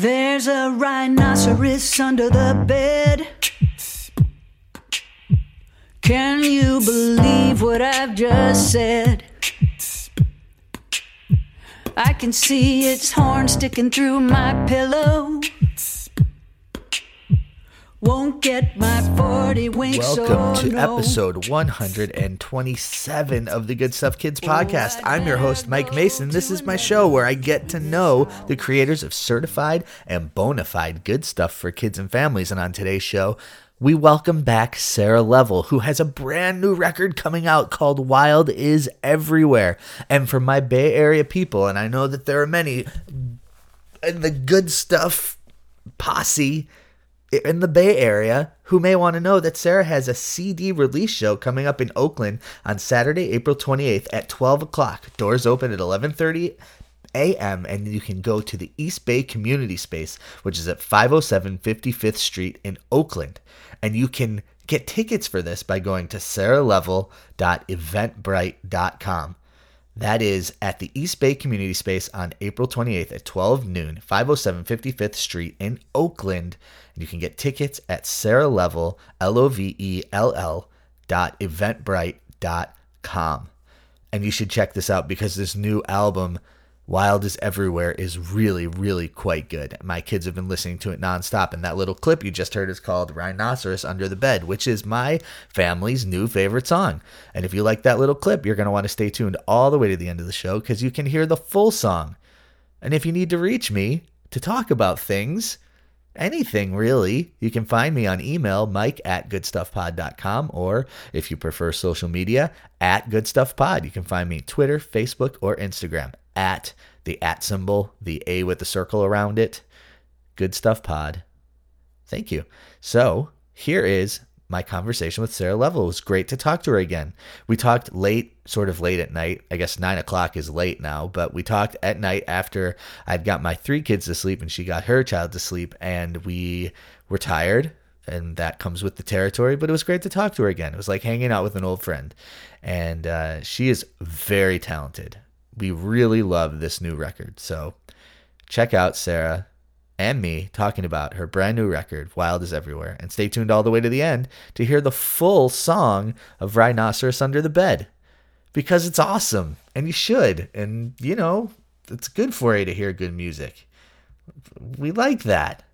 There's a rhinoceros under the bed. Can you believe what I've just said? I can see its horn sticking through my pillow. Won't get my 40 winks. oh Welcome to no. episode 127 of the Good Stuff Kids podcast. I'm your host, Mike Mason. This is my show where I get to know the creators of certified and bona fide good stuff for kids and families. And on today's show, we welcome back Sara Lovell, who has a brand new record coming out called Wild is Everywhere. And for my Bay Area people, and I know that there are many in the good stuff posse in the Bay Area who may want to know that Sara has a CD release show coming up in Oakland on Saturday, April 28th at 12 o'clock. Doors open at 11:30 a.m. and you can go to the East Bay Community Space, which is at 507 55th Street in Oakland, and you can get tickets for this by going to saralovell.eventbrite.com. That is at the East Bay Community Space on April 28th at 12 noon, 507 55th Street in Oakland. And you can get tickets at Sara Lovell, L O V E L L, dot com. And you should check this out because this new album, Wild is Everywhere, is really, really quite good. My kids have been listening to it nonstop. And that little clip you just heard is called Rhinoceros Under the Bed, which is my family's new favorite song. And if you like that little clip, you're going to want to stay tuned all the way to the end of the show because you can hear the full song. And if you need to reach me to talk about things, anything really, you can find me on email, mike at goodstuffpod.com, or if you prefer social media, at goodstuffpod. You can find me Twitter, Facebook, or Instagram at the at symbol, the A with the circle around it, Good Stuff Pod. Thank you. So here is my conversation with Sara Lovell. It was great to talk to her again. We talked late, sort of late at night. I guess nine o'clock is late now, but we talked at night after I'd got my three kids to sleep and she got her child to sleep, and we were tired. And that comes with the territory, but it was great to talk to her again. It was like hanging out with an old friend. And uh, she is very talented. We really love this new record. So check out Sara and me talking about her brand new record, Wild is Everywhere. And stay tuned all the way to the end to hear the full song of Rhinoceros Under the Bed because it's awesome and you should. And, you know, it's good for you to hear good music. We like that.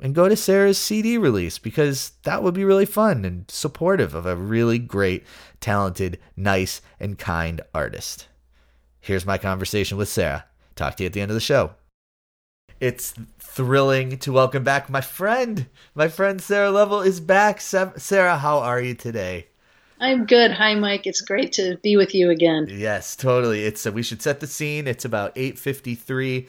And go to Sara's CD release because that would be really fun and supportive of a really great, talented, nice, and kind artist. Here's my conversation with Sara. Talk to you at the end of the show. It's thrilling to welcome back my friend. My friend Sara Lovell is back. Sara, how are you today? I'm good. Hi, Mike. It's great to be with you again. Yes, totally. It's uh, we should set the scene. It's about 8:53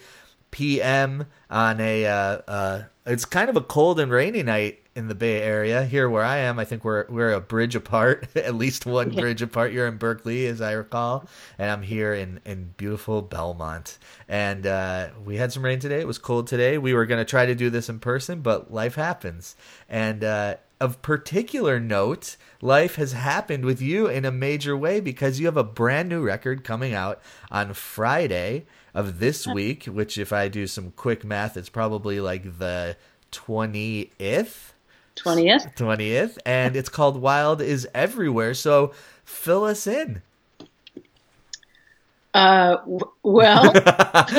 p.m. on a uh, uh, it's kind of a cold and rainy night in the Bay Area. Here where I am, I think we're we're a bridge apart, at least one Yeah. bridge apart. You're in Berkeley, as I recall, and I'm here in in beautiful Belmont. And uh, we had some rain today. It was cold today. We were going to try to do this in person, but life happens. And uh, of particular note, life has happened with you in a major way because you have a brand new record coming out on Friday of this week, which, if I do some quick math, it's probably like the 20th. 20th. 20th, and it's called Wild is Everywhere. So fill us in. Uh, w- well,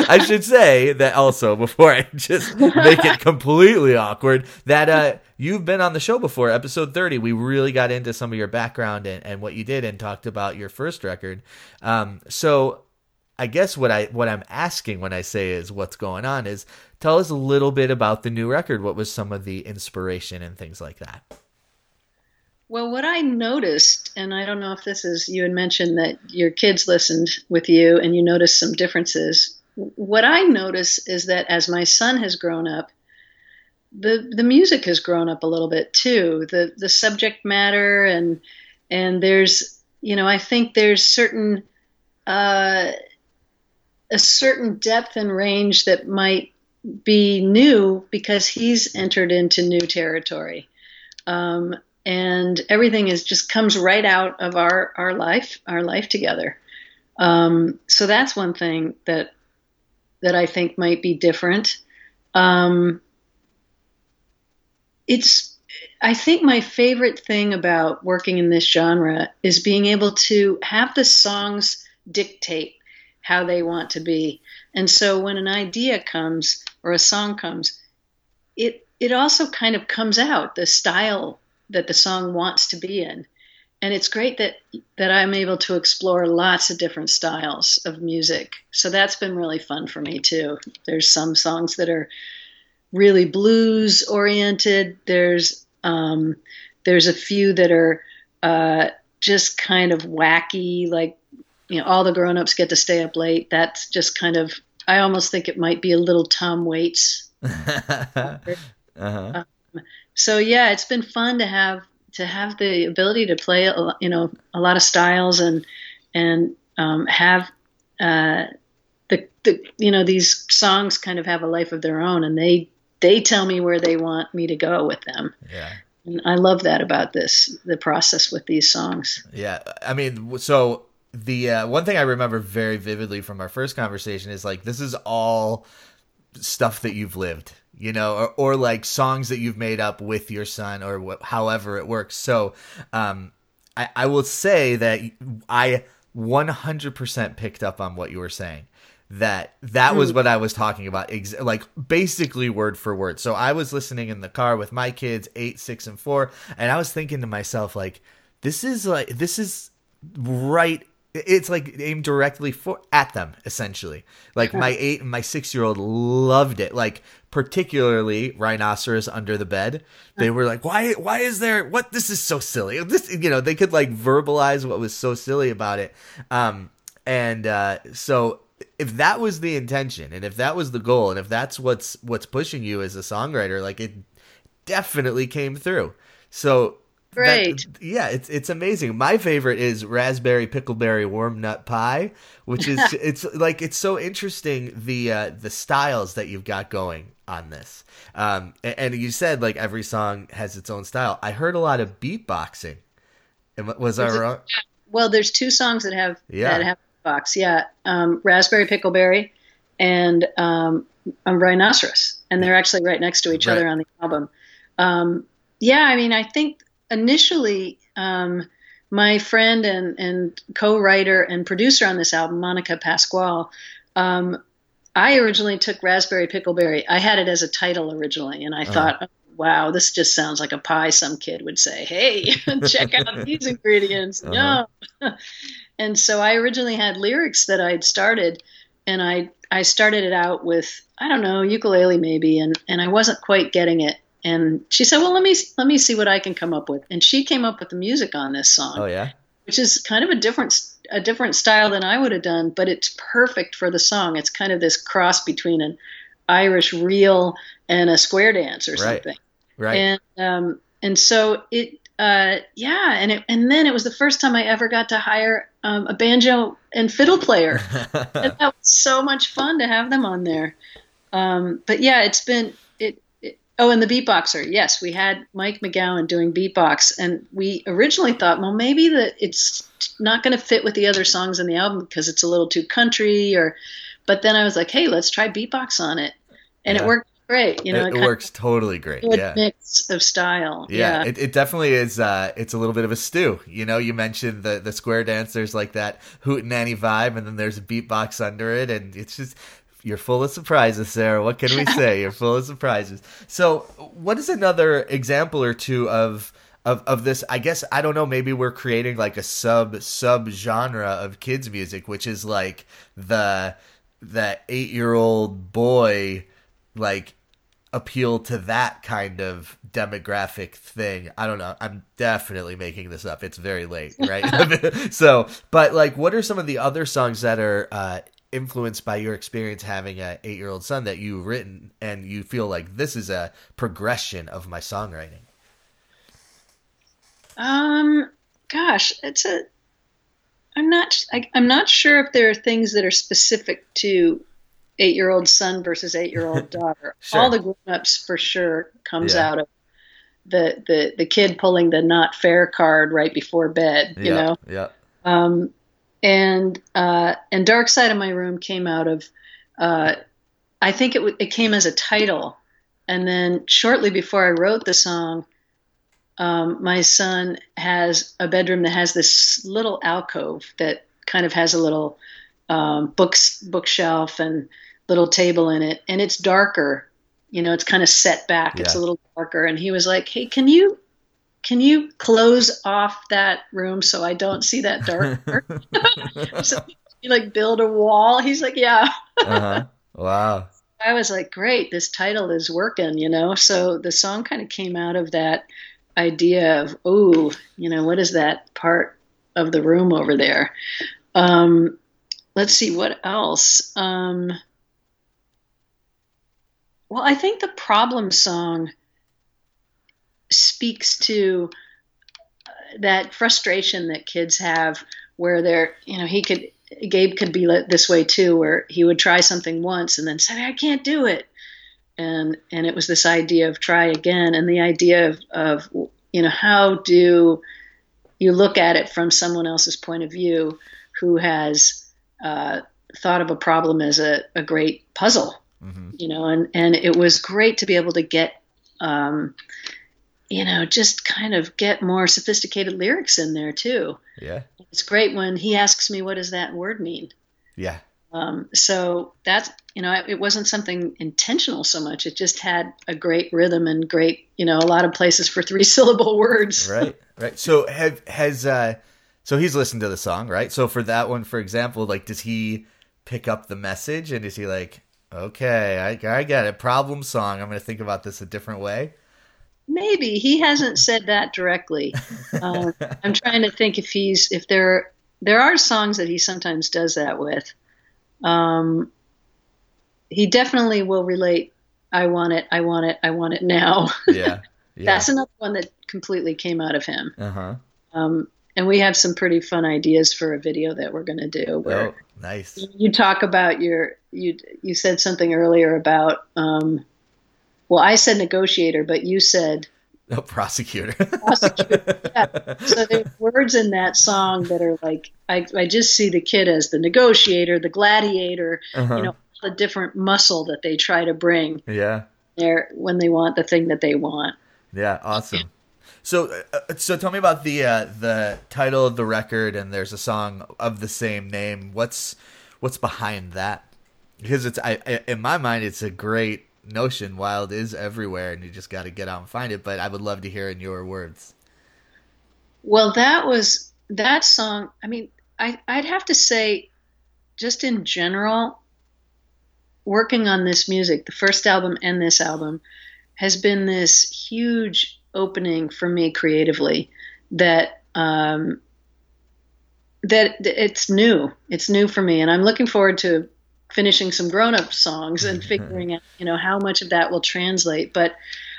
I should say that also before I just make it completely awkward that uh, you've been on the show before, episode 30. We really got into some of your background and, and what you did and talked about your first record. Um, so I guess what I what I'm asking when I say is what's going on is tell us a little bit about the new record. What was some of the inspiration and things like that? well, what I noticed, and I don't know if this is, you had mentioned that your kids listened with you and you noticed some differences. What I notice is that as my son has grown up, the the music has grown up a little bit too. The the subject matter and and there's you know I think there's certain uh, a certain depth and range that might be new because he's entered into new territory. Um, and everything is just comes right out of our, our life, our life together. Um, so that's one thing that that I think might be different. Um, it's I think my favorite thing about working in this genre is being able to have the songs dictate how they want to be. And so when an idea comes or a song comes, it it also kind of comes out the style that the song wants to be in. And it's great that that I'm able to explore lots of different styles of music. So that's been really fun for me too. There's some songs that are really blues oriented. There's um, there's a few that are uh, just kind of wacky, like you know, all the grown-ups get to stay up late. That's just kind of. I almost think it might be a little Tom Waits. uh-huh. um, so yeah, it's been fun to have to have the ability to play, you know, a lot of styles and and um, have uh, the the you know these songs kind of have a life of their own, and they they tell me where they want me to go with them. Yeah. And I love that about this, the process with these songs. Yeah. I mean, so the uh, one thing I remember very vividly from our first conversation is like, this is all stuff that you've lived, you know, or, or like songs that you've made up with your son or wh- however it works. So, um, I, I will say that I 100% picked up on what you were saying that that was hmm. what I was talking about, ex- like basically word for word. So I was listening in the car with my kids, eight, six, and four, and I was thinking to myself, like, this is like this is right. It's like aimed directly for at them, essentially. Like my eight and my six year old loved it. Like particularly rhinoceros under the bed. They were like, "Why? Why is there? What? This is so silly." This, you know, they could like verbalize what was so silly about it. Um, and uh, so if that was the intention and if that was the goal and if that's what's what's pushing you as a songwriter like it definitely came through so Great. That, yeah, it's it's amazing. My favorite is raspberry pickleberry warm nut pie, which is it's like it's so interesting the uh, the styles that you've got going on this. Um, and, and, you said like every song has its own style. I heard a lot of beatboxing. Was I wrong? Well, there's two songs that have yeah. that have box. Yeah, um, raspberry pickleberry and um, rhinoceros, and they're actually right next to each right. other on the album. Um, yeah, I mean, I think initially um, my friend and, and co-writer and producer on this album, Monica Pasquale, um, I originally took raspberry pickleberry. I had it as a title originally, and I uh-huh. thought, wow, this just sounds like a pie. Some kid would say, "Hey, check out these ingredients." Uh-huh. No. And so I originally had lyrics that I'd started, and I I started it out with I don't know ukulele maybe, and and I wasn't quite getting it. And she said, "Well, let me let me see what I can come up with." And she came up with the music on this song. Oh yeah, which is kind of a different a different style than I would have done, but it's perfect for the song. It's kind of this cross between an Irish reel and a square dance or right. something. Right. And um, and so it uh, yeah, and it, and then it was the first time I ever got to hire um, a banjo and fiddle player. and that was so much fun to have them on there. Um, but yeah, it's been Oh, and the beatboxer. Yes, we had Mike McGowan doing beatbox, and we originally thought, well, maybe that it's not going to fit with the other songs in the album because it's a little too country. Or, but then I was like, hey, let's try beatbox on it, and yeah. it worked great. You know, it, it works totally great. yeah, mix of style. Yeah, yeah. It, it definitely is. Uh, it's a little bit of a stew. You know, you mentioned the the square dancers like that hootin' hootenanny vibe, and then there's a beatbox under it, and it's just you're full of surprises, Sara. What can we say? You're full of surprises. So, what is another example or two of? Of, of this i guess i don't know maybe we're creating like a sub sub genre of kids music which is like the the eight year old boy like appeal to that kind of demographic thing. I don't know. I'm definitely making this up. It's very late, right? so, but like, what are some of the other songs that are uh, influenced by your experience having an eight year old son that you've written and you feel like this is a progression of my songwriting? Um, gosh, it's a. I'm not. I, I'm not sure if there are things that are specific to eight year old son versus eight year old daughter. sure. All the grown ups for sure comes yeah. out of the, the the kid pulling the not fair card right before bed, you yeah, know? Yeah. Um and uh and Dark Side of My Room came out of uh I think it, w- it came as a title. And then shortly before I wrote the song, um, my son has a bedroom that has this little alcove that kind of has a little um, books bookshelf and little table in it, and it's darker. You know, it's kind of set back. It's a little darker. And he was like, "Hey, can you can you close off that room so I don't see that dark?" so you like build a wall. He's like, "Yeah." uh-huh. Wow. I was like, great, this title is working, you know? So the song kind of came out of that idea of, oh, you know, what is that part of the room over there? Um, let's see, what else? Um, well, I think the problem song speaks to uh, that frustration that kids have where they're, you know, he could, Gabe could be this way too, where he would try something once and then say, I can't do it. And, and it was this idea of try again and the idea of, of, you know, how do you look at it from someone else's point of view who has uh, thought of a problem as a, a great puzzle, hmm you know, and, and it was great to be able to get, um, you know, just kind of get more sophisticated lyrics in there too. Yeah. It's great when he asks me, what does that word mean? Yeah. Um, so that's, you know, it wasn't something intentional so much. It just had a great rhythm and great, you know, a lot of places for three syllable words. Right. Right. So have has uh so he's listened to the song, right? So for that one, for example, like does he pick up the message and is he like, okay, I I get it, problem song. I'm gonna think about this a different way. Maybe he hasn't said that directly. Uh, I'm trying to think if he's if there there are songs that he sometimes does that with. Um, he definitely will relate. I want it. I want it. I want it now. Yeah. Yeah. That's another one that completely came out of him. uh huh. Um, and we have some pretty fun ideas for a video that we're going to do. Where Oh, nice. you talk about your you you said something earlier about um, well, I said negotiator, but you said Oh, prosecutor. prosecutor. yeah. So there's words in that song that are like I, I just see the kid as the negotiator, the gladiator, Uh-huh. you know, the different muscle that they try to bring Yeah. there when they want the thing that they want. Yeah, awesome. So, uh, so tell me about the uh, the title of the record, and there's a song of the same name. What's what's behind that? Because it's I, I in my mind, it's a great notion. Wild is everywhere, and you just got to get out and find it. But I would love to hear in your words. Well, that was that song. I mean, I, I'd have to say, just in general, working on this music, the first album and this album, has been this huge opening for me creatively. That um, that it's new. It's new for me, and I'm looking forward to finishing some grown-up songs and figuring out, you know, how much of that will translate. But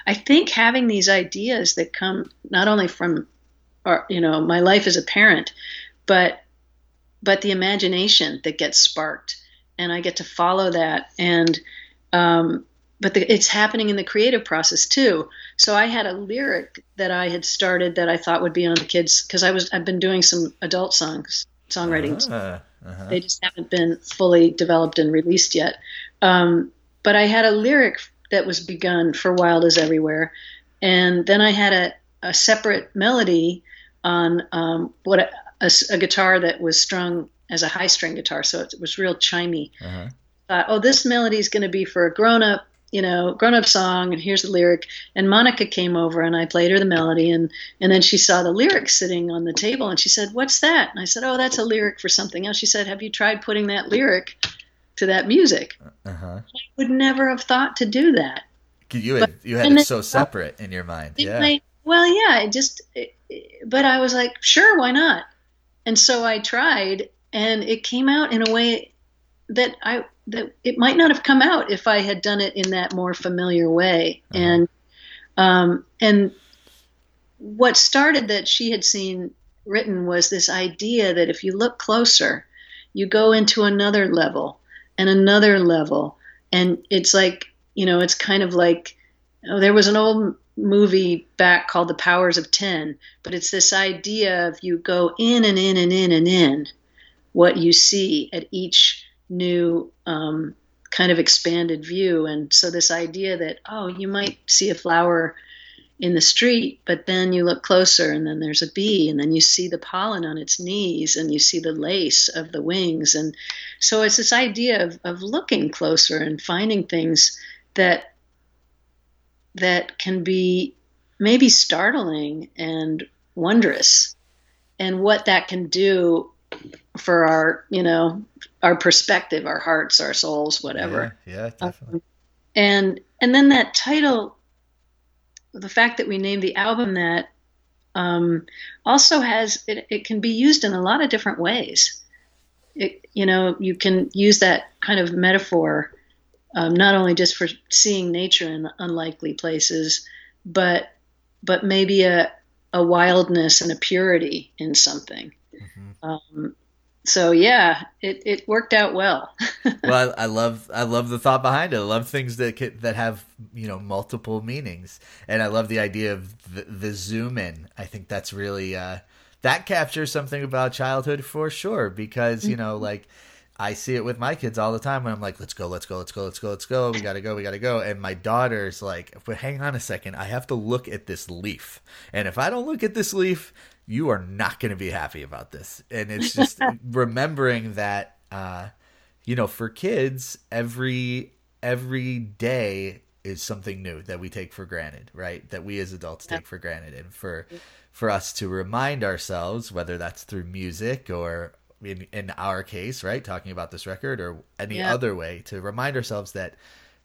I think having these ideas that come not only from or you know my life as a parent but but the imagination that gets sparked. And i get to follow that. And um, but the, it's happening in the creative process too. So i had a lyric that i had started that i thought would be on the kids because i was i've been doing some adult songs songwriting. Uh, uh-huh. they just haven't been fully developed and released yet. Um, but I had a lyric that was begun for Wild is Everywhere. And then I had a, a separate melody on um, what a, a a guitar that was strung as a high string guitar. So it was real chimey. Uh-huh. Thought, oh, this melody is going to be for a grown up, you know, grown up song. And here's the lyric. And Monica came over and I played her the melody. And, and then she saw the lyric sitting on the table and she said, What's that? And I said, Oh, that's a lyric for something else. She said, Have you tried putting that lyric to that music? Uh-huh. Would never have thought to do that. You had you had it then- so separate in your mind. Yeah. might- well, yeah, it just, it, it- but I was like, sure, why not? And so I tried, and it came out in a way that I that it might not have come out if I had done it in that more familiar way. Uh-huh. And um, and what started that she had seen written was this idea that if you look closer, you go into another level and another level, and it's like you know, it's kind of like oh, there was an old movie back called The Powers of Ten, but it's this idea of you go in and in and in and in what you see at each new um, kind of expanded view. And so this idea that oh, you might see a flower in the street, but then you look closer and then there's a bee and then you see the pollen on its knees and you see the lace of the wings. And so it's this idea of, of looking closer and finding things that that can be maybe startling and wondrous and what that can do for our you know our perspective our hearts our souls whatever Yeah, yeah definitely. um, and and then that title the fact that we named the album that um, also has it, it can be used in a lot of different ways it, you know you can use that kind of metaphor um, not only just for seeing nature in unlikely places but but maybe a, a wildness and a purity in something Mhm. um, so yeah it, it worked out well well, I, I love I love the thought behind it. I love things that can, that have you know multiple meanings, and I love the idea of the, the zoom in. I think that's really uh, that captures something about childhood for sure. Because you know, like I see it with my kids all the time when I'm like, "Let's go, let's go, let's go, let's go, let's go. We gotta go, we gotta go." And my daughter's like, "But hang on a second, I have to look at this leaf, and if I don't look at this leaf." You are not going to be happy about this, and it's just remembering that uh, you know for kids every every day is something new that we take for granted right? That we as adults take for granted. And for for us to remind ourselves whether that's through music or in in our case right talking about this record or any Yeah. other way to remind ourselves that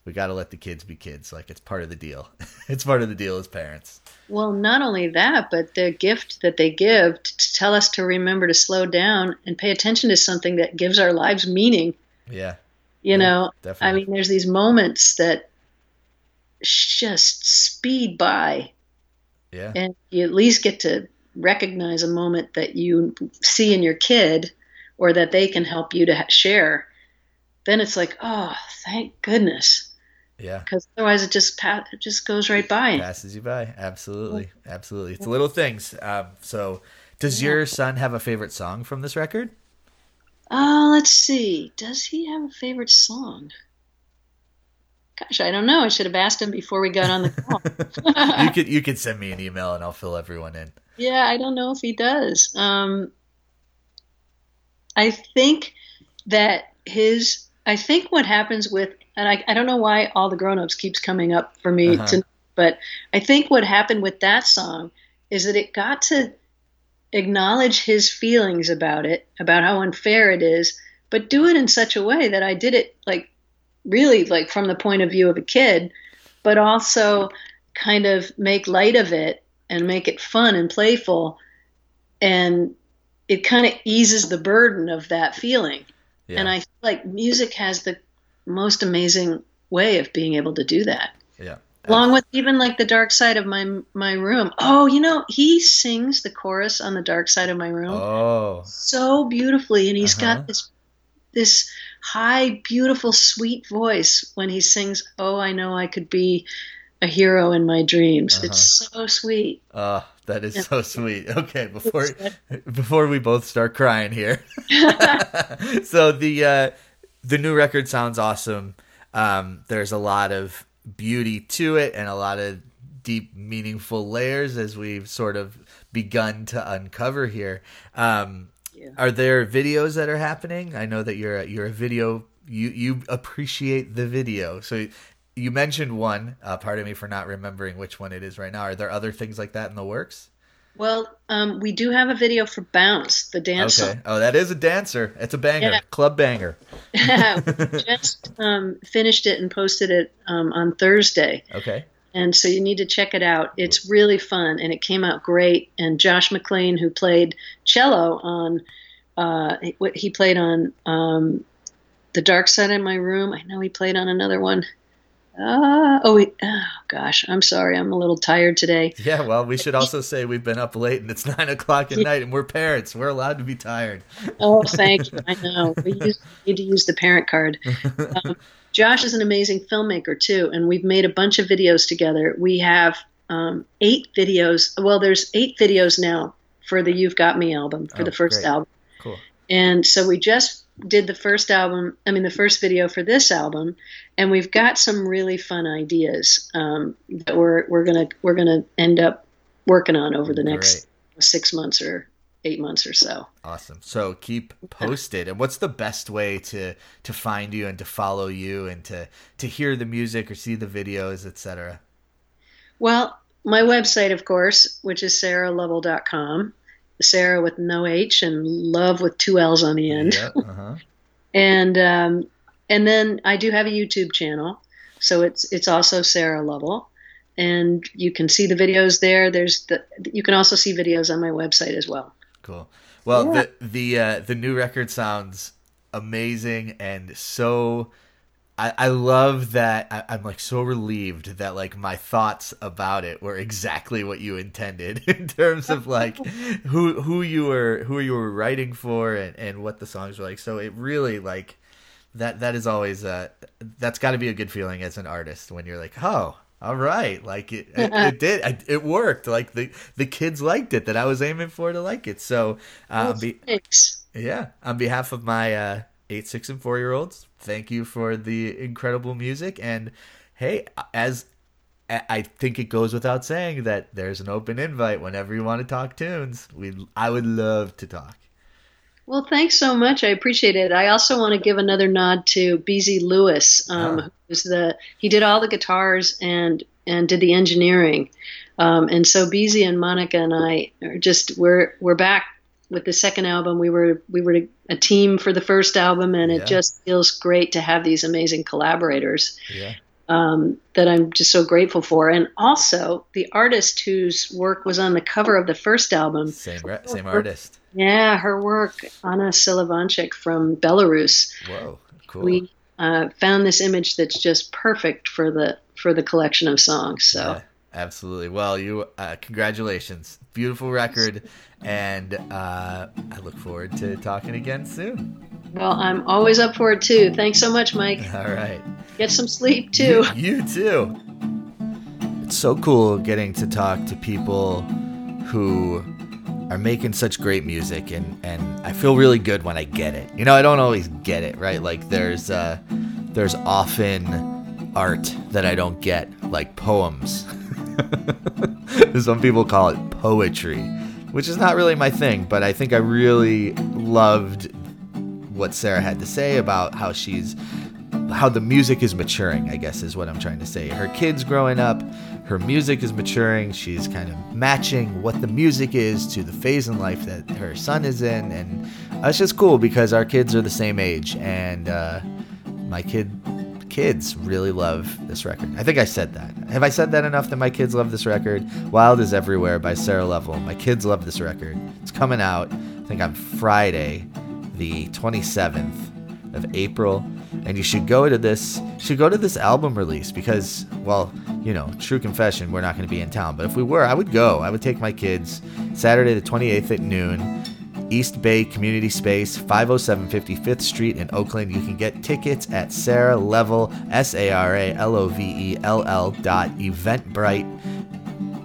we got to let the kids be kids. Like it's part of the deal. It's part of the deal as parents. Well, not only that, but the gift that they give to tell us to remember to slow down and pay attention to something that gives our lives meaning. yeah. You Yeah, know, I mean, there's these moments that just speed by, yeah. And you at least get to recognize a moment that you see in your kid or that they can help you to share. Then it's like, oh, thank goodness, yeah because otherwise it just it just goes right by. passes you by absolutely absolutely it's little things um, so does your son have a favorite song from this record Uh, let's see. Does he have a favorite song? Gosh, I don't know. I should have asked him before we got on the call. you could you could send me an email and I'll fill everyone in. yeah, I don't know if he does. Um, I think that his. I think what happens with, and I, I don't know why all the grown-ups keeps coming up for me Uh-huh. to, but I think what happened with that song is that it got to acknowledge his feelings about it, about how unfair it is, but do it in such a way that I did it like really like from the point of view of a kid, but also kind of make light of it and make it fun and playful and it kind of eases the burden of that feeling. Yeah. And I feel like music has the most amazing way of being able to do that yeah. along with even like the dark side of my my room. Oh, you know, he sings the chorus on the dark side of my room Oh. so beautifully, and he's Uh-huh. got this this high, beautiful, sweet voice when he sings. Oh, I know I could be a hero in my dreams. Uh-huh. It's so sweet. Oh, that is Yeah. so sweet. Okay, before before we both start crying here. so the uh the new record sounds awesome. Um there's a lot of beauty to it and a lot of deep meaningful layers as we've sort of begun to uncover here. Um Yeah. are there videos that are happening? I know that you're a, you're a video you you appreciate the video. So you mentioned one. Uh, pardon me for not remembering which one it is right now. Are there other things like that in the works? Well, um, we do have a video for Bounce, the dance Okay. Oh, that is a dancer. It's a banger. Yeah. Club banger. we just um, finished it and posted it um, on Thursday. Okay. and so you need to check it out. It's really fun, and it came out great. And Josh McLean, who played cello on, uh, he, he played on um, the Dark Side in My Room. I know he played on another one. Uh, oh, he, oh, gosh, I'm sorry, I'm a little tired today. Yeah. Well, we should also say we've been up late and it's nine o'clock at night and we're parents. We're allowed to be tired. Oh, thank you. I know we use, need to use the parent card. Um, Josh is an amazing filmmaker too, and we've made a bunch of videos together. We have um, eight videos. Well, there's eight videos now for the "You've Got Me" album for Oh, the first great. album, Cool. and so we just did the first album. I mean, the first video for this album, and we've got some really fun ideas um, that we're we're gonna we're gonna end up working on over the next Great. six months or eight months or so. Awesome. So keep posted. And what's the best way to to find you and to follow you and to to hear the music or see the videos, etc. Well, my website, of course, which is saralovell.com. Sara with no H and love with two L's on the end. Yeah. Uh-huh. And um, and then I do have a YouTube channel, so it's it's also Sara Lovell, and you can see the videos there. There's the you can also see videos on my website as well. Cool. Well, Yeah. the the uh, the new record sounds amazing and so. I, I love that. I, I'm like so relieved that like my thoughts about it were exactly what you intended in terms of like who who you were who you were writing for and, and what the songs were like. So it really like that that is always uh that's got to be a good feeling as an artist when you're like oh all right like it it, it did I, it worked like the the kids liked it that I was aiming for to like it. So uh, be, yeah, on behalf of my uh, eight, six, and four year olds, thank you for the incredible music. And hey, as I think it goes without saying that there's an open invite whenever you want to talk tunes. We, I would love to talk. Well, thanks so much. I appreciate it. I also want to give another nod to BZ Lewis, um, Oh. who's the he did all the guitars and and did the engineering. Um, and so BZ and Monica and I are just we're we're back with the second album. We were we were a team for the first album, and Yeah. it just feels great to have these amazing collaborators Yeah, um, that I'm just so grateful for. And also the artist whose work was on the cover of the first album. same same artist. Yeah, her work, Anna Silivonchik from Belarus. Whoa, cool. We uh, found this image that's just perfect for the for the collection of songs. So Yeah, absolutely. Well, you uh, congratulations, beautiful record, and uh, I look forward to talking again soon. well, I'm always up for it too. Thanks so much, Mike. All right. Get some sleep too. You, you too. It's so cool getting to talk to people who are making such great music and and I feel really good when I get it. You know, I don't always get it, right? Like there's uh there's often art that I don't get, like poems. Some people call it poetry, which is not really my thing, but I think I really loved what Sara had to say about how she's how the music is maturing, I guess is what I'm trying to say. Her kids growing up, her music is maturing. She's kind of matching what the music is to the phase in life that her son is in, and it's just cool because our kids are the same age, and uh, my kid kids really love this record. I think I said that. Have I said that enough that my kids love this record? Wild is Everywhere by Sara Lovell. My kids love this record. It's coming out, I think on Friday, the 27th of April. And you should go to this should go to this album release because well, you know, true confession, we're not going to be in town, but if we were, I would go. I would take my kids Saturday the 28th at noon. East Bay Community Space, 507 55th Street in Oakland. You can get tickets at Sara Lovell, S A R A L O V E L L dot eventbrite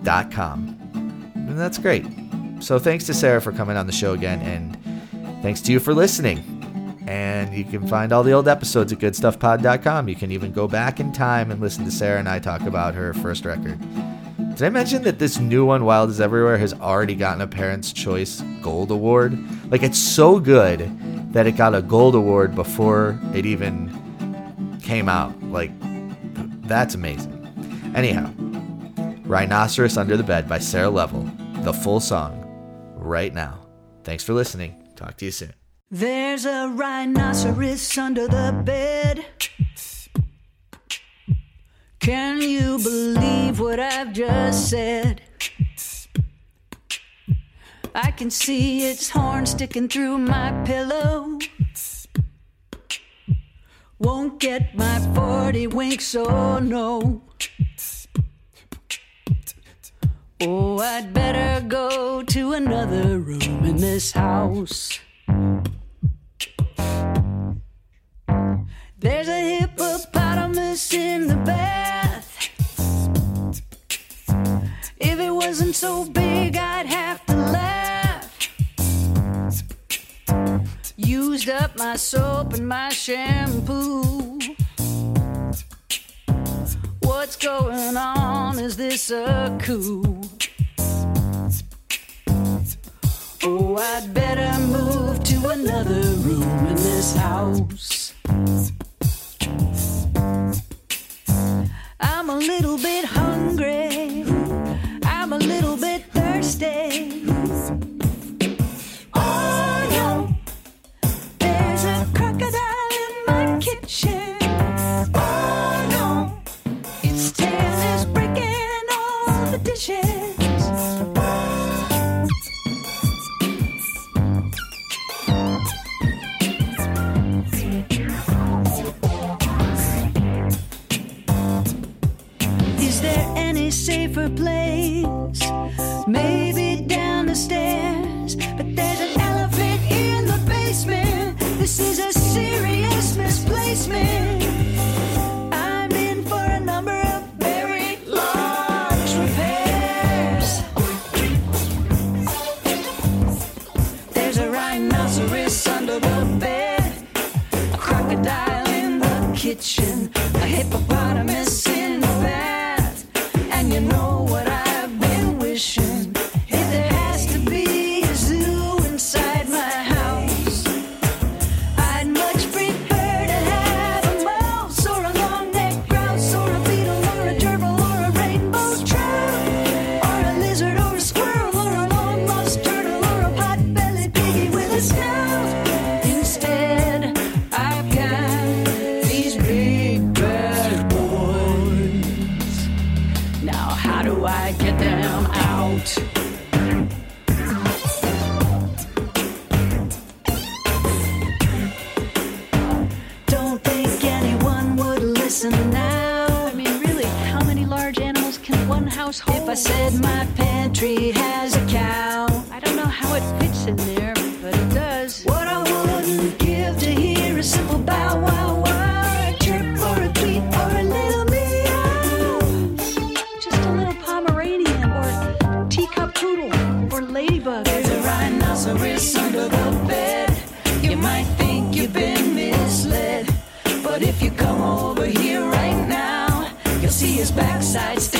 dot com. And that's great. So thanks to Sara for coming on the show again, and thanks to you for listening. And you can find all the old episodes at goodstuffpod.com. You can even go back in time and listen to Sara and I talk about her first record. Did I mention that this new one, Wild is Everywhere, has already gotten a Parents' Choice Gold Award? Like, it's so good that it got a Gold Award before it even came out. Like, that's amazing. Anyhow, Rhinoceros Under the Bed by Sara Lovell, the full song, right now. Thanks for listening. Talk to you soon. There's a rhinoceros under the bed. Can you believe what I've just said? I can see its horn sticking through my pillow. Won't get my 40 winks, oh no. Oh, I'd better go to another room in this house. so big I'd have to laugh. Used up my soap and my shampoo. What's going on? Is this a coup? Oh, I'd better move to another room in this house. I'm a little bit hungry. Share sides.